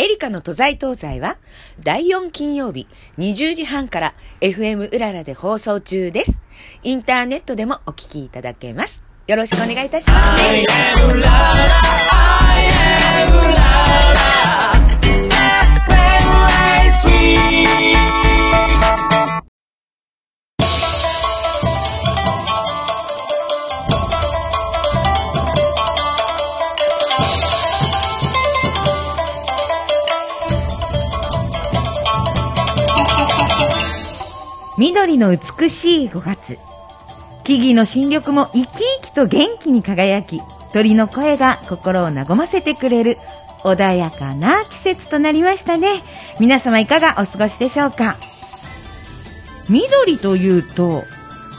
エリカの都在東西は第4金曜日20時半から FM うららで放送中です。インターネットでもお聞きいただけます。よろしくお願いいたしますね。緑の美しい5月。木々の新緑も生き生きと元気に輝き鳥の声が心を和ませてくれる穏やかな季節となりましたね。皆様いかがお過ごしでしょうか？緑というと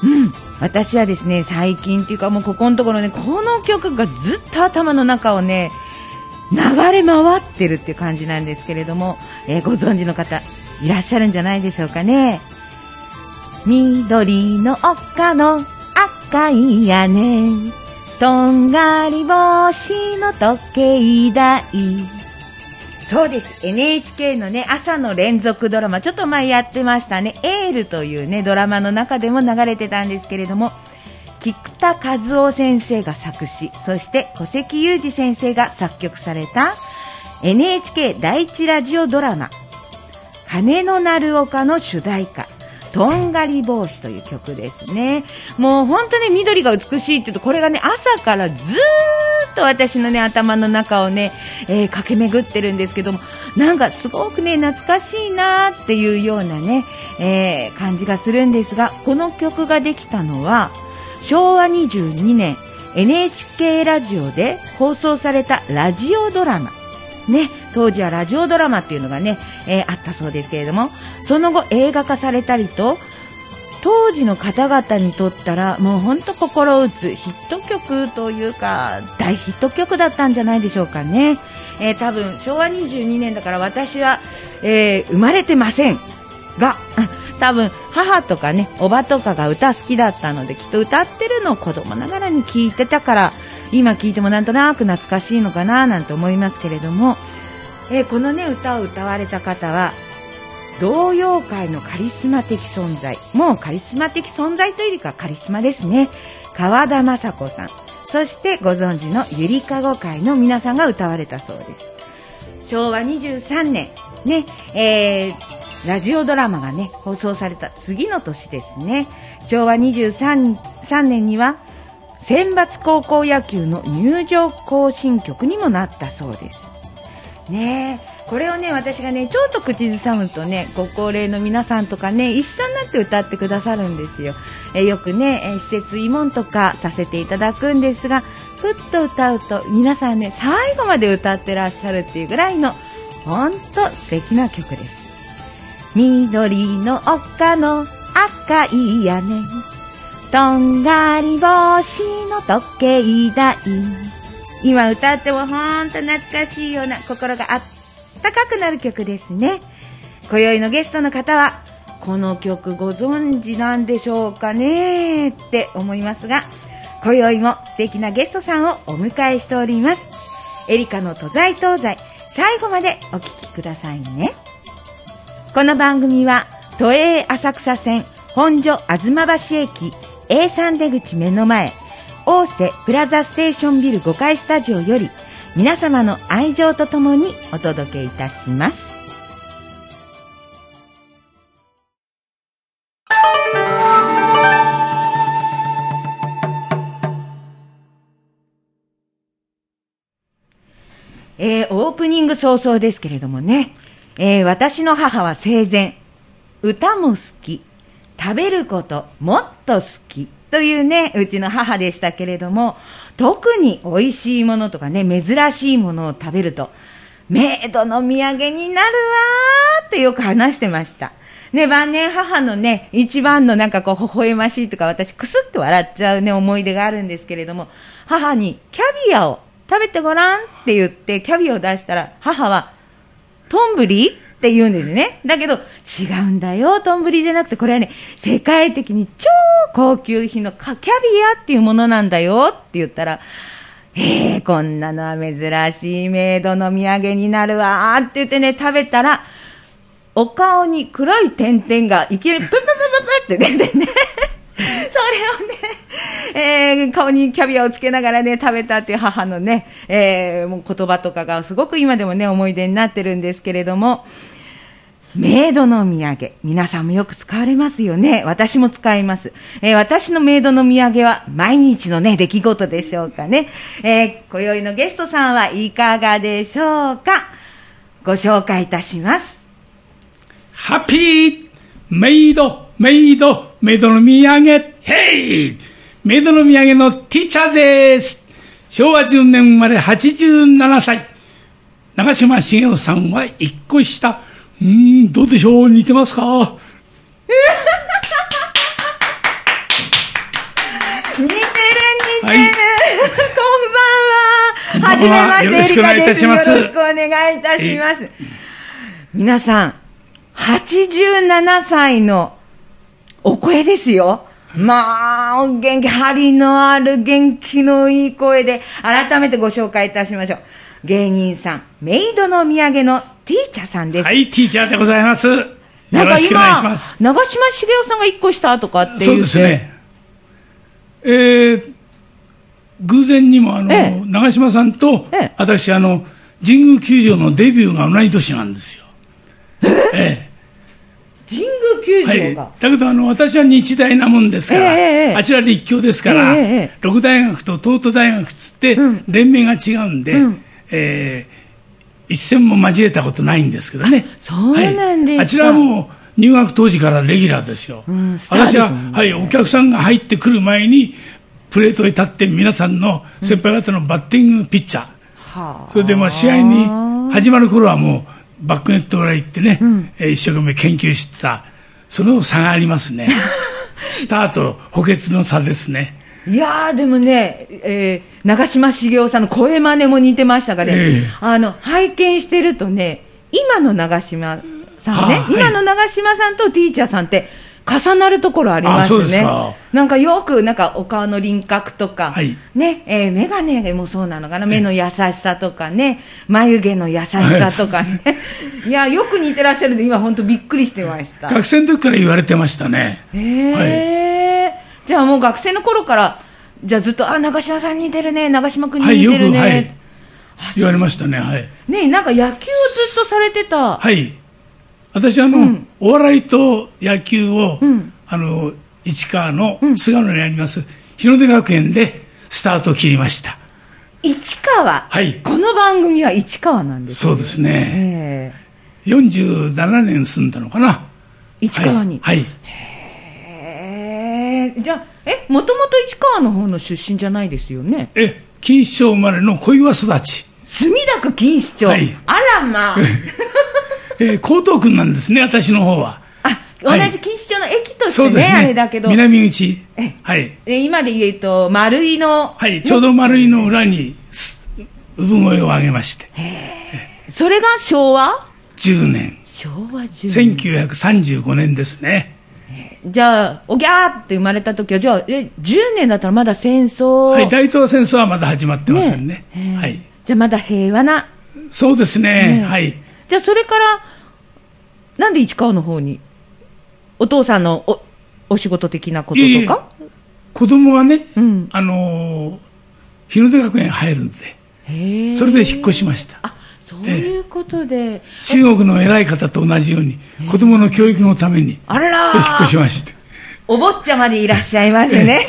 うん私はですね最近っていうかもうここのところねこの曲がずっと頭の中をね流れ回ってるっていう感じなんですけれども、えーご存知の方いらっしゃるんじゃないでしょうかね。緑の丘の赤い屋根とんがり帽子の時計台。そうです。NHK のね朝の連続ドラマちょっと前やってましたね「エール」というねドラマの中でも流れてたんですけれども菊田和夫先生が作詞そして小関裕二先生が作曲された NHK 第一ラジオドラマ「鐘の鳴る丘」の主題歌。とんがり帽子という曲ですね。もう本当に緑が美しいって言うと、これがね、朝からずっと私のね、頭の中をね、えー駆け巡ってるんですけども、なんかすごくね、懐かしいなーっていうようなね、えー感じがするんですが、この曲ができたのは、昭和22年、NHK ラジオで放送されたラジオドラマ。ね、当時はラジオドラマっていうのがね、えーあったそうですけれども、その後映画化されたりと、当時の方々にとったら、もう本当心打つヒット曲というか、大ヒット曲だったんじゃないでしょうかね。えー多分、昭和22年だから私は、えー生まれてませんが、多分、母とかね、おばとかが歌好きだったので、きっと歌ってるのを子供ながらに聞いてたから、今聞いてもなんとなく懐かしいのかななんて思いますけれども、えーこのね、歌を歌われた方は、童謡界のカリスマ的存在。もうカリスマ的存在というよりかカリスマですね。川田雅子さん。そしてご存知のゆりかご界の皆さんが歌われたそうです。昭和23年、ね、えー、ラジオドラマがね、放送された次の年ですね。昭和23年には、選抜高校野球の入場行進曲にもなったそうです。ねえこれをね私がねちょっと口ずさむとねご高齢の皆さんとかね一緒になって歌ってくださるんですよえよくねえ施設慰問とかさせていただくんですがふっと歌うと皆さんね最後まで歌ってらっしゃるっていうぐらいのほんと素敵な曲です緑の丘の赤い屋根とんがり帽子の時計台。今歌ってもほんと懐かしいような心があったかくなる曲ですね。今宵のゲストの方はこの曲ご存知なんでしょうかねって思いますが今宵も素敵なゲストさんをお迎えしております。エリカの都在東西。最後までお聴きくださいね。この番組は都営浅草線本所吾妻橋駅 A3 出口目の前大瀬プラザステーションビル5階スタジオより皆様の愛情とともにお届けいたします。えーオープニング早々ですけれどもね、えー私の母は生前、歌も好き、食べることもっと好きというね、うちの母でしたけれども、特に美味しいものとかね、珍しいものを食べると、メイドの土産になるわーってよく話してました。ね、晩年母のね、一番のなんかこう、微笑ましいとか、私、くすっと笑っちゃうね、思い出があるんですけれども、母にキャビアを食べてごらんって言って、キャビアを出したら、母は、トンブリって言うんですね。だけど、違うんだよ、トンブリじゃなくて、これはね、世界的に超高級品のカキャビアっていうものなんだよって言ったら、えー、こんなのは珍しいメイドの土産になるわーって言ってね、食べたら、お顔に黒い点々がいきなりプププププって出てね。それをね、えー、顔にキャビアをつけながらね、食べたっていう母のね、えー、もう言葉とかがすごく今でもね、思い出になってるんですけれども、メイドの土産。皆さんもよく使われますよね。私も使います。えー、私のメイドの土産は毎日のね、出来事でしょうかね。えー、今宵のゲストさんはいかがでしょうかご紹介いたします。ハッピーメイドメイドメイドの土産ヘイメイドの土産のティーチャーです昭和10年生まれ87歳長嶋茂雄さんは一個下うん、どうでしょう？似てますか？似てる似てる、はい、こんばんは。はじめまして、よろしくお願いいたします。よろしくお願いいたします。皆さん、87歳のお声ですよ。まあ、元気、張りのある元気のいい声で、改めてご紹介いたしましょう。芸人さん、メイドの土産のティーチャーさんです。はい、ティーチャーでございます。よろしくお願いします。長嶋茂雄さんが一個したとかってそうですね。えー、偶然にもあの、ええ、長嶋さんと、ええ、私あの、神宮球場のデビューが同い年なんですよ。え？え神宮球場が、はい、だけどあの私は日大なもんですから、えー、あちら立教ですから、えー、六大学と東都大学つって、連盟が違うんで、うん、えー、一戦も交えたことないんですけどね。そうなんです、はい、あちらはもう入学当時からレギュラーですよ。うん、私は、はい、お客さんが入ってくる前に、プレートに立って皆さんの先輩方のバッティングピッチャー、うん、それでまあ試合に始まる頃はもう、バックネット裏行ってね、うん、えー、一生懸命研究してた、その差がありますね。スタート、補欠の差ですね。いやでもね、えー、長嶋茂雄さんの声真似も似てましたがね、えー、あの拝見してるとね、今の長嶋さんね、今の長嶋さんとティーチャーさんって、重なるところありますね。なんかよく、なんかお顔の輪郭とか、はい、ね、えー、眼鏡もそうなのかな、目の優しさとかね、眉毛の優しさとかね。いや、よく似てらっしゃるんで、今本当びっくりしてました。学生の時から言われてましたね。へえ、はい、じゃあもう学生の頃から、じゃあずっと、あ、長嶋さん似てるね、長嶋君に似てるね。はい、はい、言われましたね、はい。ねなんか野球をずっとされてた。はい。私あの、うん、お笑いと野球を、うん、あの市川の菅野にあります、日の出学園でスタートを切りました。市川？はい。この番組は市川なんですそうですね、えー、47年住んだのかな。市川に。はい、はい、へえじゃあえもともと市川の方の出身じゃないですよね？え錦糸町生まれの小岩育ち墨田区錦糸町、はい、あらまあ えー、江東区なんですね、私の方は。あ、同じ錦糸町の駅としてね、ねあれだけど。南口。はい。今で言うと、丸井の。はい、ちょうど丸井の裏に、産声を上げまして。それが昭和 ?10 年。昭和10年。1935年ですね。じゃあ、おぎゃーって生まれた時は、じゃあ、え、10年だったらまだ戦争？はい、大東戦争はまだ始まってませんね。ねはい。じゃあまだ平和な？そうですね、ねはい。じゃあそれからなんで市川の方に？お父さんのおお仕事的なこととか？子供がね、うん、あのー、日の出学園入るんでそれで引っ越しましたあそういうことで、中国の偉い方と同じように子供の教育のためにあら引っ越しましてお坊ちゃまでいらっしゃいますね。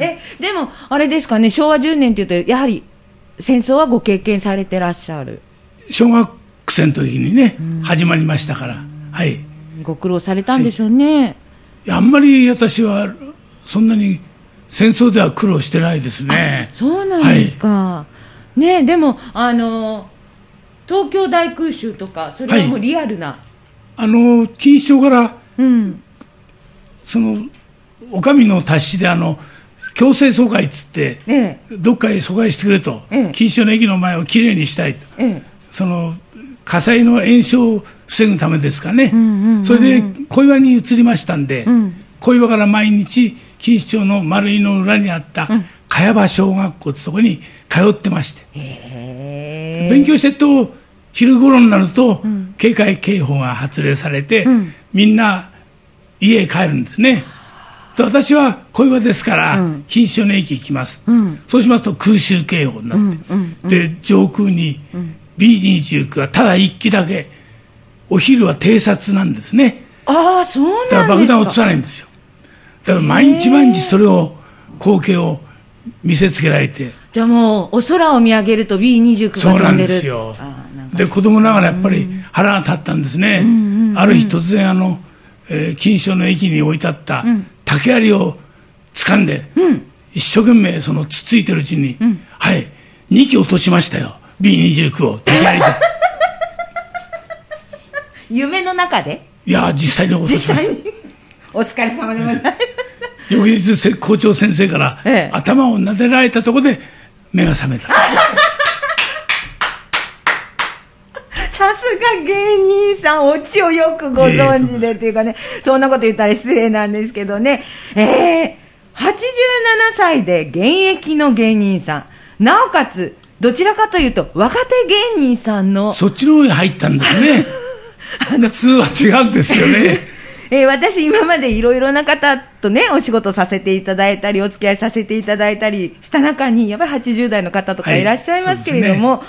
え でもあれですかね昭和10年っていうとやはり戦争はご経験されてらっしゃる。小学苦戦の時にね、始まりましたから、はい。ご苦労されたんでしょうね。はい、あんまり私は、そんなに戦争では苦労してないですね。そうなんですか。はい、ねでも、あの、東京大空襲とか、それはもうリアルな？はい、あの、錦糸町から、うん、その、お上の達しで、あの、強制疎開っつって、ええ、どっかへ疎開してくれと、ええ、錦糸町の駅の前をきれいにしたいと、ええ、その火災の延焼を防ぐためですかね、それで小岩に移りましたんで、うん、小岩から毎日、錦糸町の丸井の裏にあった茅場小学校ってとこに通ってまして、へ勉強してると、昼頃になると、警戒警報が発令されて、みんな家へ帰るんですね。で私は小岩ですから、錦糸町の駅行きます、そうしますと空襲警報になって、で上空に B29 がただ1機だけ、お昼は偵察なんですね。ああ、そうだからなんですか。爆弾を落とさないんですよ。だから毎日毎日それを、光景を見せつけられて、じゃあもう、お空を見上げると B29 がそうなんですよ。で、子供ながらやっぱり腹が立ったんですね。ある日突然あの、えー錦糸町の駅に置いてあった竹槍を掴んで、一生懸命そのつついてるうちに、はい、2機落としましたよ。B29 を竹槍で。夢の中で？いや、実際に落としました。お疲れ様でございます。翌日せ校長先生から、ええ。頭を撫でられたところで目が覚めた。さすが芸人さん、オチをよくご存知でっていうかね、そんなこと言ったら失礼なんですけどね、えー、87歳で現役の芸人さん、なおかつ、どちらかというと、若手芸人さんの、そっちの方に入ったんですね。普通は違うんですよね。えー私、今までいろいろな方とね、お仕事させていただいたり、お付き合いさせていただいたりした中に、やっぱり80代の方とかはいいらっしゃいますけれども、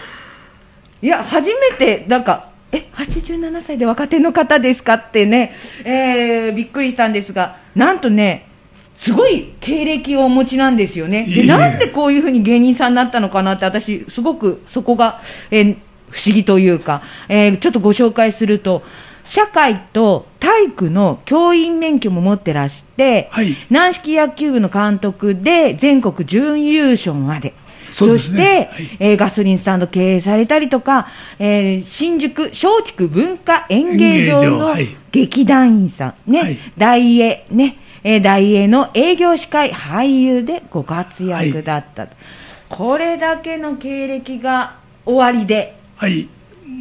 いや、初めて、なんか、え、87歳で若手の方ですかってね、えーびっくりしたんですが、なんとね、すごい経歴をお持ちなんですよね。で、なんでこういうふうに芸人さんになったのかなって、私、すごくそこが、えー不思議というか、えーちょっとご紹介すると、社会と体育の教員免許も持ってらして、はい。軟式野球部の監督で全国準優勝まで。そうですして、ねはい。えーガソリンスタンド経営されたりとか、えー新宿松竹文化演芸場のはい。劇団員さん、ね、はい。大英、ね、えー大英の営業司会、俳優でご活躍だったと、これだけの経歴が終わりで、はい。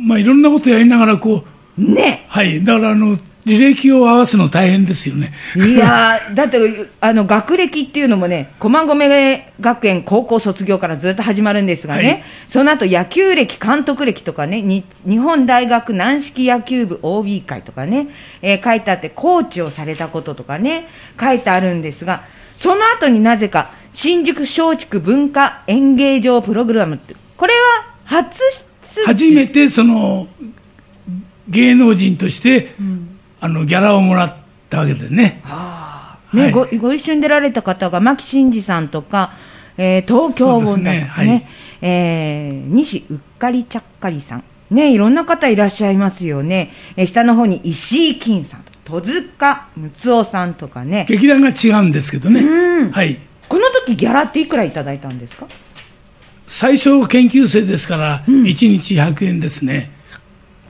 まあ、いろんなことやりながら、こう、ね、はい。だから、あの、履歴を合わすの大変ですよね。いやー、だって、あの、学歴っていうのもね、駒込学園高校卒業からずっと始まるんですがね、はいその後野球歴、監督歴とかね、に日本大学軟式野球部 OB 会とかね、えー書いてあって、コーチをされたこととかね、書いてあるんですが、その後になぜか、新宿松竹文化演芸場プログラムって、これは初出初めて、その、芸能人として、あの、ギャラをもらったわけですね。ねはい。ごご一緒に出られた方が牧真二さんとか、えー東京そうです本ね。はい。えー西うっかりちゃっかりさん、ね、いろんな方いらっしゃいますよね、えー下の方に石井金さん、戸塚睦夫さんとかね、劇団が違うんですけどね。うん。はい。この時ギャラっていくらいただいたんですか？最初研究生ですから、1日100円ですね。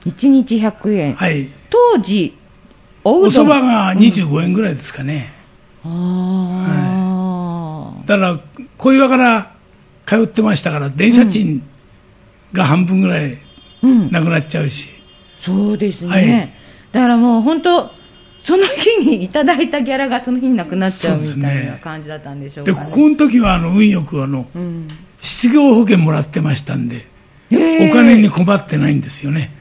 1日100円、はい。当時、おうおどん蕎麦が25円ぐらいですかね。あーだから、小岩から通ってましたから、電車賃が半分ぐらいうん、なくなっちゃうし。そうですね、はいだからもう本当、その日にいただいたギャラがその日になくなっちゃうみたいな感じだったんでしょうで、か、ね。ここの時は、あの、運よく、あの、うん失業保険もらってましたんで、お金に困ってないんですよね。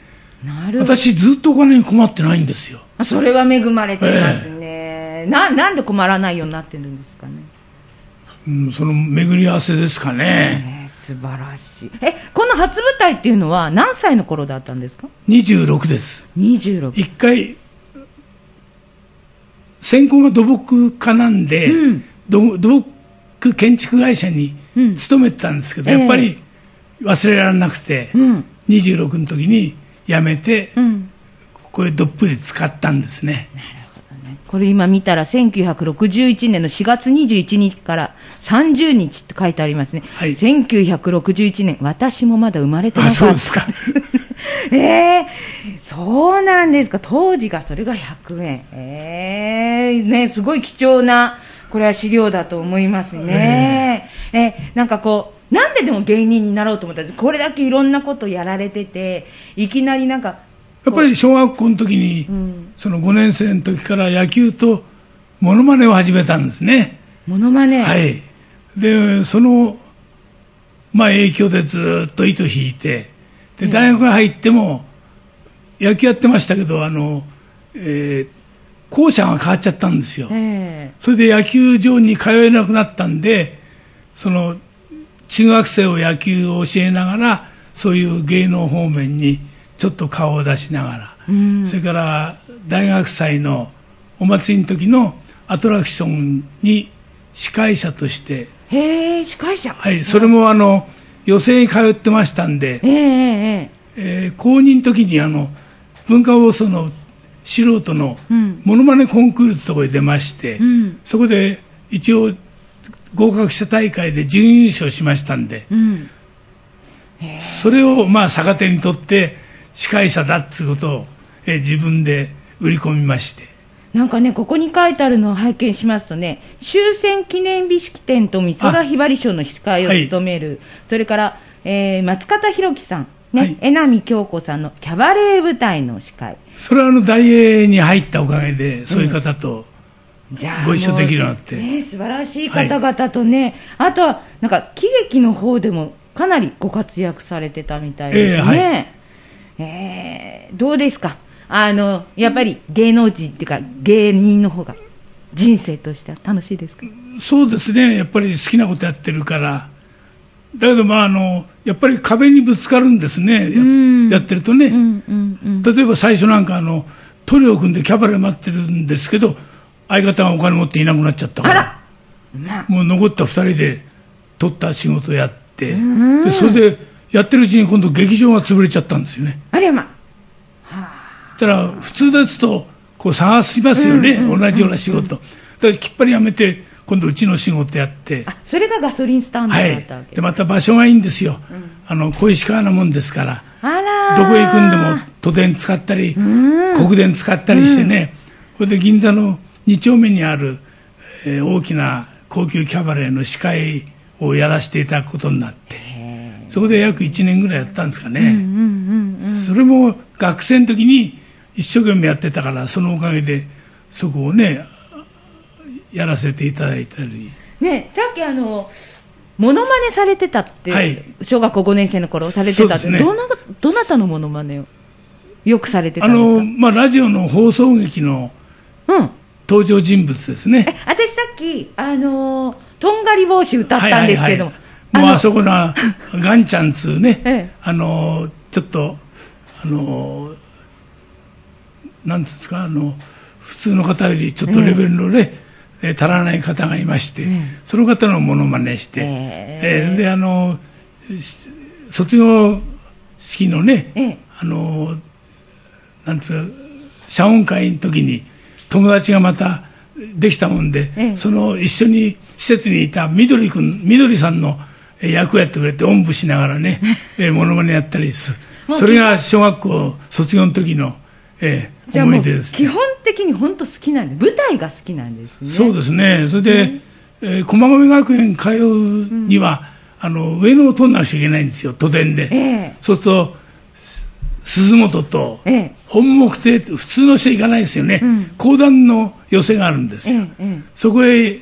なる。私、ずっとお金に困ってないんですよ。あそれは恵まれてますね、ななんで困らないようになってるんですかね、うん、その巡り合わせですかね。えー素晴らしい。えこの初舞台っていうのは何歳の頃だったんですか？26です。26一回、専攻が土木家なんで、うん。土土木建築会社にうん。勤めてたんですけど、ええやっぱり忘れられなくて、うん。26の時に辞めて、うん。ここへどっぷり使ったんですね。これ今見たら1961年の4月21日から30日って書いてありますね、はい。1961年。私もまだ生まれてなかあ、った。そうですか。ええそうなんですか、当時がそれが100円、ええね、すごい貴重な、これは資料だと思いますね。えなんかこう、なんででも芸人になろうと思ったんです。これだけいろんなことやられてて、いきなりなんか、やっぱり小学校の時に、ん。その5年生の時から野球とモノマネを始めたんですね。ものまね、はい。でその、まあ、影響でずっと糸引いてで大学入っても野球やってましたけどあの、えー、校舎が変わっちゃったんですよ、え。それで野球場に通えなくなったんでその中学生を野球を教えながらそういう芸能方面にちょっと顔を出しながら、うん。それから大学祭のお祭りの時のアトラクションに司会者として、えへえ司会者。はい、それもあの予選に通ってましたんで、えええええー公認の時にあの文化放送の素人のうん。モノマネコンクールってところに出まして、うん。そこで一応合格者大会で準優勝しましたんで、うん。それをまあ逆手にとって司会者だっつうことを、えー自分で売り込みまして。なんかねここに書いてあるのを拝見しますとね終戦記念日式典と美空ひばり賞の司会を務める、それから、えー松方弘樹さんね、はい。榎並京子さんのキャバレー舞台の司会。それはあの大英に入ったおかげでそういう方と、ご一緒できるようになって。もね、素晴らしい方々とね、あとはなんか喜劇の方でもかなりご活躍されてたみたいですね。えーどうですか？あのやっぱり芸能人っていうか芸人の方が人生としては楽しいですか？そうですね。やっぱり好きなことやってるから。だけどまああのやっぱり壁にぶつかるんですね。ん。ややってるとね、うんうんうん。例えば最初なんかあのトリオ組んでキャバレー待ってるんですけど相方がお金持っていなくなっちゃったからまあ。もう残った2人で取った仕事やってでそれでやってるうちに今度劇場が潰れちゃったんですよね。あれまだから普通ですとこう探しますよね、同じような仕事。だからきっぱりやめて今度うちの仕事やって。あそれがガソリンスタンドはいだったわけ。です、でまた場所がいいんですよ、あの小石川なもんですから。あらー。どこへ行くんでも都電使ったり、国電使ったりしてね、それで銀座の2丁目にある、えー大きな高級キャバレーの司会をやらせていただくことになって、そこで約1年ぐらいやったんですかね、それも学生の時に一生懸命やってたから、そのおかげでそこをね、やらせていただいたり。ね、さっきあの、モノマネされてたって、はい。小学校5年生の頃されてたって、ね。どなどなたのモノマネをよくされてたあんですか？の、まあ、ラジオの放送劇のうん。登場人物ですね。え、私さっき、あのーとんがり帽子歌ったんですけど。も、はいはいはい。もうのあそこな、ガンちゃんつうね、ええ。あの、ちょっと、あの、なんていうんですか、あの、普通の方よりちょっとレベルのね、えー足らない方がいまして、その方のものまねして、ええ。ーで、あの、し卒業式のね、ええ。あの、なんつうか、謝恩会の時に友達がまたできたもんで、ええ。その一緒に施設にいたみどり君、みどりさんのえー役をやってくれて、おんぶしながらね、えー、モノマネやったりすもうそれが小学校卒業の時の、えーじゃあもう思い出です、基本的に本当好きなんで、舞台が好きなんですね。そうですね。それで、えー駒込学園通うには、あの、上野を通んなくちゃいけないんですよ、都電で。ええ。そうすると、鈴本とええ本木亭って普通の人行かないですよね。ん講談の寄せがあるんですよ。ええええそこへ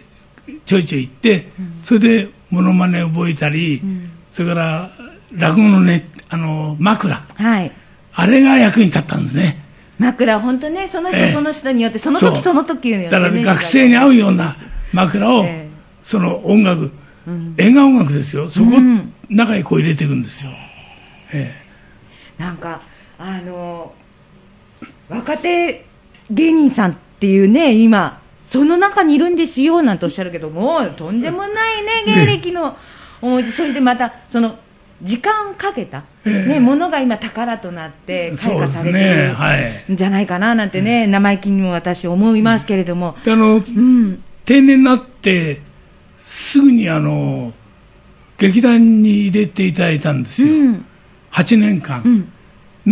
ちょいちょい行って、それでモノマネ覚えたり、それから落語のね、あの、枕。はい。あれが役に立ったんですね。枕、本当ね、その人ええその人によって、その時その時によって、だね。から学生に合うような枕を、ええその音楽、映画音楽ですよ、そこ、うん中にこう入れていくんですよ。えなんか、あの若手芸人さんっていうね、今、その中にいるんですよなんておっしゃるけど、もうとんでもないね、芸歴のお持ち、それでまた、その時間かけた、ええ。ね、ものが今、宝となってえ開花されてるはい。んじゃないかななんてね、生意気にも私、思いますけれども、であのうん、定年になって、すぐにあの劇団に入れていただいたんですよ、うん、8年間。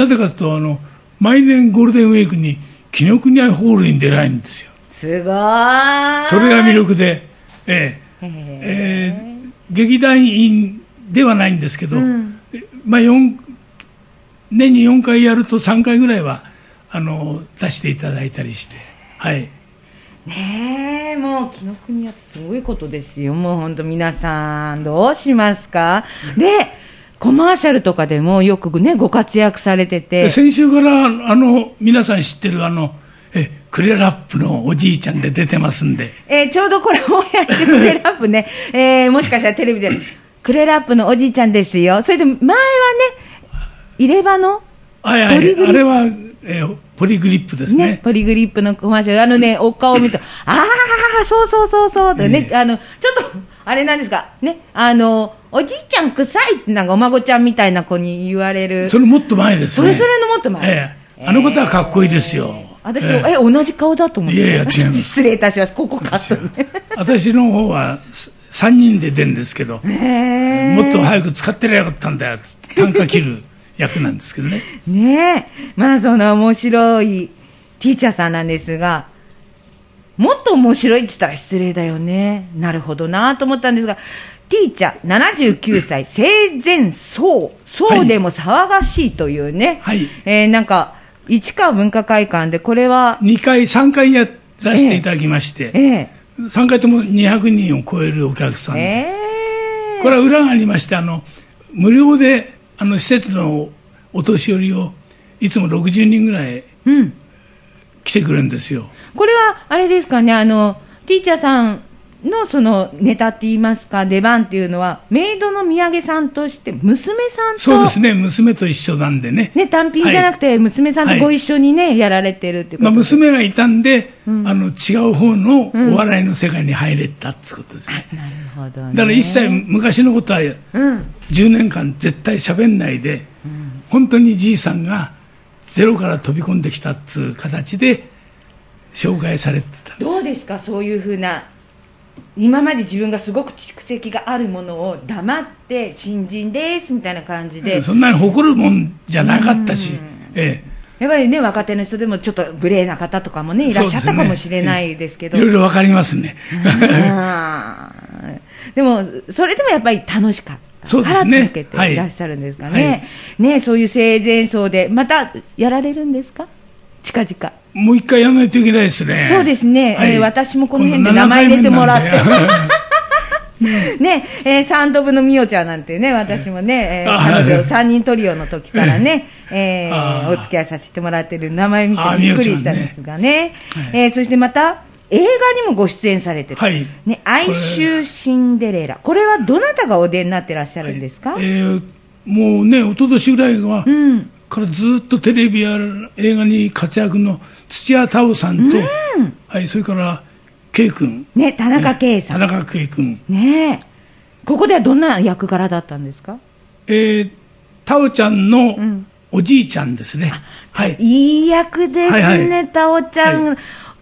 うん、なぜかというとあの、毎年ゴールデンウィークに紀ノ国屋ホールに出ないんですよ。すごーい。それが魅力で、ええ。へえー劇団員ではないんですけど、うん。えまあ、四年に4回やると3回ぐらいはあの出していただいたりして、はい、ねえもう紀ノ国屋ってすごいことですよ。もう本当皆さんどうしますか？でコマーシャルとかでもよくねご活躍されてて。先週からあの皆さん知ってるあのえクレラップのおじいちゃんで出てますんで、えーちょうどこれもやってクレラップね、えーもしかしたらテレビで クレラップのおじいちゃんですよ。それで前はね入れ歯のはいはいあれは、えーポリグリップですね。ね、ポリグリップのコマーシャル、あのね、お顔を見ると、ああ、そうそうそうそうね、ええ。あの、ちょっと、あれなんですか、ね、あの、おじいちゃん臭いってなんかお孫ちゃんみたいな子に言われる。それもっと前ですねそれそれのもっと前？ええあの方はかっこいいですよ、私、ええ同じ顔だと思って。いやいや違います 失礼いたします。ここカットね。私の方は3人で出るんですけど、へもっと早く使ってりゃよかったんだよつって単価切る役なんですけどねえ ねえ。まあ、その面白いティーチャーさんなんですが、もっと面白いって言ったら失礼だよね。なるほどなと思ったんですが、ティーチャー79歳、生前葬、葬でも騒がしいというね、はい。えーなんか、市川文化会館で、これは、2回3回やらせていただきまして、ええ。3回とも200人を超えるお客さんで、ええ。これは裏がありましてあの無料であの施設のお年寄りをいつも60人ぐらいうん。来てくれるんですよ。これは、あれですかね、あの、ティーチャーさんのそのネタって言いますか、出番っていうのは、メイドの土産さんとして、娘さんと、そうですね娘と一緒なんでね。ね、単品じゃなくて、娘さんとご一緒にね、やられてるっていうこまあ、娘がいたんで、あの違う方のお笑いの世界に入れたってことですね、なるほどね。だから一切昔のことはうん。10年間絶対喋んないで、本当にじいさんがゼロから飛び込んできたっつう形で紹介されてたんです。どうですか、そういうふうな、今まで自分がすごく蓄積があるものを黙って、新人ですみたいな感じで、そんなに誇るもんじゃなかったし、えやっぱりね、若手の人でもちょっと無礼な方とかもね、えいらっしゃったかもしれないですけど。いろいろわかりますね。でも、それでもやっぱり楽しかった。から続けていらっしゃるんですかね、はい。ねそういう生前葬で、またやられるんですか、近々。もう一回やらないといけないですね。そうですねはいえー私もこの辺で名前入れてもらって7回目なんでね、えー、サンドブのみおちゃんなんてね、私もね、えーあ彼女はい3人トリオの時からね、えーお付き合いさせてもらってる名前見てびっくりしたんですがね。はいえーそしてまた、映画にもご出演されてる。はいね、哀愁シンデレラ。これはどなたがお出になってらっしゃるんですか、えーもうね、一昨年ぐらいは、うん。からずっとテレビや映画に活躍の土屋太鳳さんと、はい、それから圭君、ね、田中圭さん。田中圭君、ね。えここではどんな役柄だったんですか？えー、太鳳ちゃんのん。おじいちゃんですね。はい。いい役ですね、はいはい。タオちゃん、は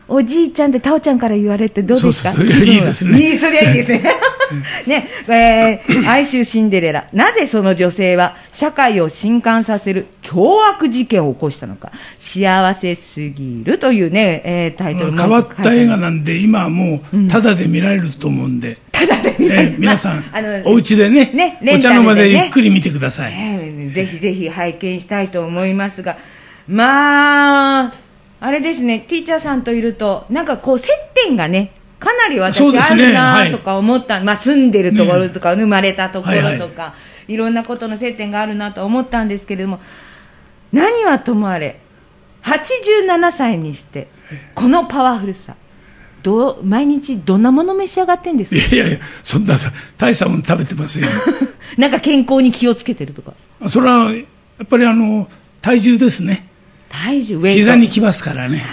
おじいちゃんってタオちゃんから言われてどうですか？そうそいいですね。いい、そいいですね。ね、えー、哀愁シンデレラ。なぜその女性は社会を震撼させる凶悪事件を起こしたのか。幸せすぎるというね、えータイトルも。変わった映画なんで、今はもう、ただで見られると思うんで、ただで見えられる。ー皆さん、ま ああのお家でねねお茶の間でゆっくり見てください。ねぜひぜひ拝見したいと思いますが、まあ、あれですね、ティーチャーさんといると、なんかこう、接点がね、かなり私あるなはいとか思った、まあ住んでるところとか、生まれたところはいはとか、いろんなことの接点があるなと思ったんですけれども、何はともあれ、87歳にして、このパワフルさ、どう毎日どんなもの召し上がってんですか？いやいや、そんな大したもの食べてますよ。なんか健康に気をつけてるとか、それは、やっぱりあの、体重ですね。体重、ウェイト膝にきますからね。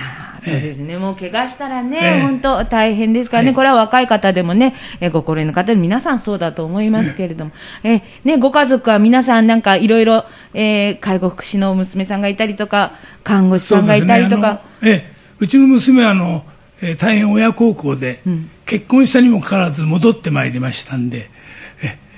そうですね、もう怪我したらね、ええ。本当、大変ですからね、はいこれは若い方でもね、えご高齢の方、皆さんそうだと思いますけれども、えね、ご家族は皆さん、なんかいろいろ、えー介護福祉の娘さんがいたりとか、看護師さんがいたりとか、あのええ、うちの娘はあの、えー大変親孝行で、結婚したにもかかわらず戻ってまいりましたんで、え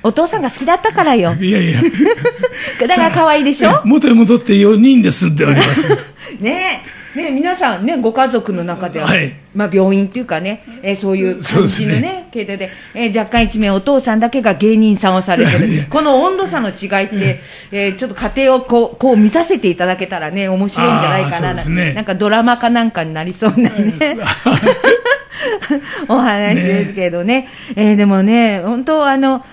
お父さんが好きだったからよ、いやいや、だから可愛いでしょ、元へ戻って4人で住んでおります。ねえ。ね、皆さんね、ご家族の中では、はいまあ病院っていうかね、えーそういう感じのね、系統で、えー若干一名お父さんだけが芸人さんをされてる。この温度差の違いって、えーちょっと家庭をこう、こう見させていただけたらね、面白いんじゃないかな。ねなんかドラマかなんかになりそうなね。お話ですけどね。えーでもね、本当あの、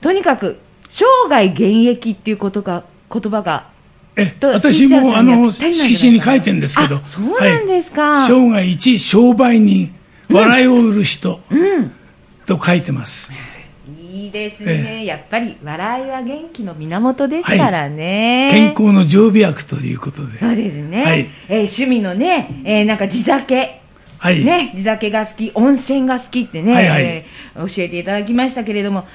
とにかく、生涯現役っていうことが、言葉が、えと私もあの色紙に書いてるんですけど、あそうなんですかはい生涯一商売人、笑いを売る人、と書いてます。いいですね。やっぱり、笑いは元気の源ですからね。健康の常備薬ということで。そうですね。はいえー趣味のね、えーなんか地酒。はい。ね、地酒が好き、温泉が好きってね、はいはいえー教えていただきましたけれども、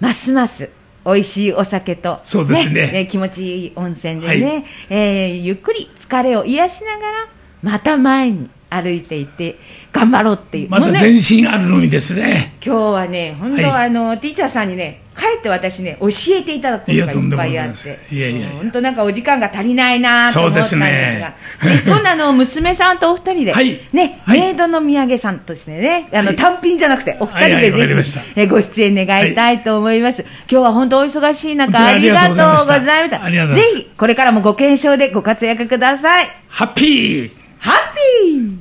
ますます美味しいお酒と、そうですね。えー気持ちいい温泉でね、はい。えーゆっくり疲れを癒しながら、また前に歩いていって、頑張ろうっていう。まだ全身あるのみですね。今日はね、本当、はい。あの、ティーチャーさんにね、帰って私ね、教えていただくことがいっぱいあって、いやいや本当なんかお時間が足りないなと思ったんですが、ね。ね 今度あの、娘さんとお二人で、はい。ね、はい。メイドの土産さんとしてね、あの、はい。単品じゃなくて、お二人はいはいでぜひ、えご出演願いたいと思います。今日は本当お忙しい中、ありがとうございまし。した。ぜひ、これからもご健勝でご活躍ください。ハッピー。ハッピー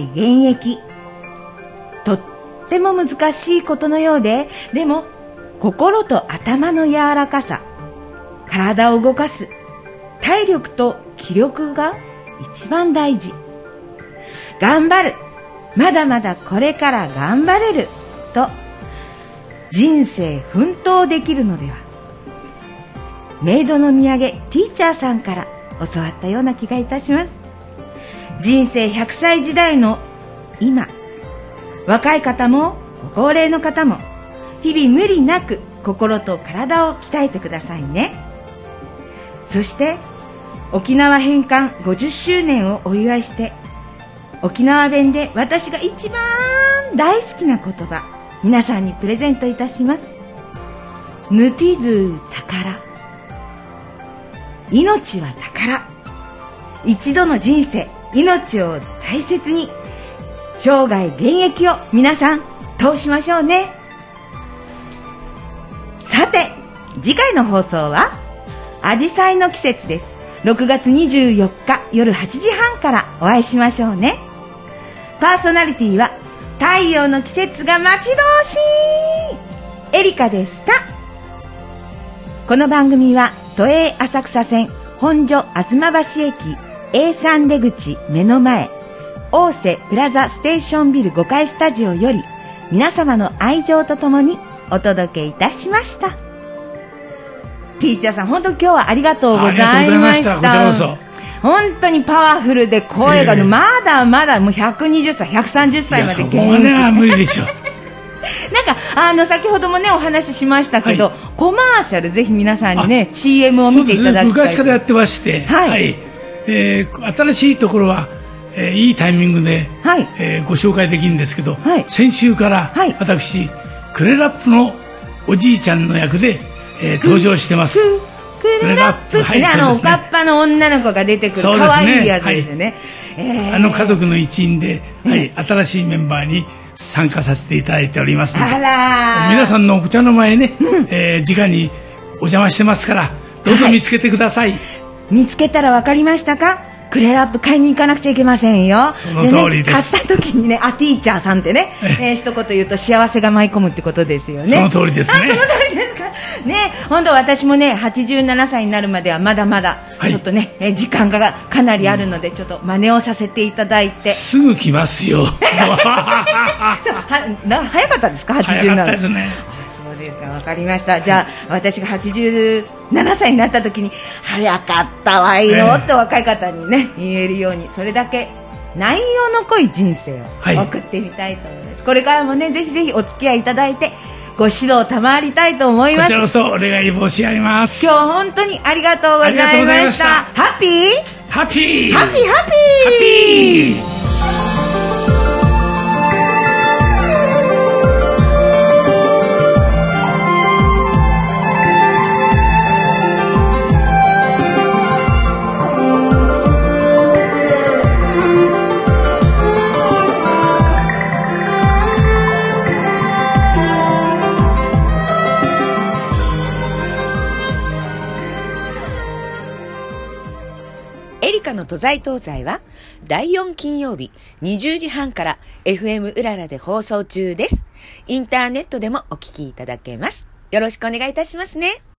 現役。とっても難しいことのようででも心と頭の柔らかさ体を動かす体力と気力が一番大事。頑張る。まだまだこれから頑張れる。と人生奮闘できるのでは。メイドの土産ティーチャーさんから教わったような気がいたします。人生100歳時代の今。若い方もご高齢の方も日々無理なく心と体を鍛えてくださいね。そして沖縄返還50周年をお祝いして沖縄弁で私が一番大好きな言葉皆さんにプレゼントいたします。ヌティズー宝命は宝。一度の人生命を大切に生涯現役を皆さん通しましょうね。さて次回の放送はアジサイの季節です。6月24日夜8時半からお会いしましょうね。パーソナリティは太陽の季節が待ち遠しいエリカでした。この番組は都営浅草線本所吾妻橋駅 A3 出口目の前大瀬プラザステーションビル5階スタジオより皆様の愛情とともにお届けいたしました。ティーチャーさん本当今日はありがとうございました。本当にパワフルで声が、ええ。まだまだもう120歳130いや歳まで現役は無理でしょうなんかあの先ほどもねお話ししましたけど、はい。コマーシャルぜひ皆さんにね CM を見ていただきたい。昔からやってまして、はいえー新しいところは、えーいいタイミングで、はい。えーご紹介できるんですけど、はい。先週からはい。私、クレラップのおじいちゃんの役で、えー登場してます。ククレラップはいね。あのおかっぱの女の子が出てくるそうですね。可愛いやつですよね、えー。あの家族の一員で、はい、新しいメンバーに参加させていただいておりますので皆さんのお茶の前ね、えー直にお邪魔してますからどうぞ見つけてください、見つけたら分かりましたか？クレラップ買いに行かなくちゃいけませんよ。その通りです。ね、買った時にねあティーチャーさんってね、ええ。ー一言言うと幸せが舞い込むってことですよね。その通りですね。あその通りですか？ね本当私もね87歳になるまではまだまだはい。ちょっとね、えー時間がかなりあるので、ちょっと真似をさせていただいて。すぐ来ますよ。早かったですか？87早かったですねですか、わかりました。じゃあ、私が87歳になった時に、早かったわよええ。って若い方にね、言えるように、それだけ内容の濃い人生はい。を送ってみたいと思います。これからもね、ぜひぜひお付き合いいただいて、ご指導賜りたいと思います。こち。らこそお願い申し上げます。今日本当にありがとうございました。ハッピー。ハッピーハッピー！ハッピー都在東西は第4金曜日20時半から FM うららで放送中です。インターネットでもお聞きいただけます。よろしくお願いいたしますね。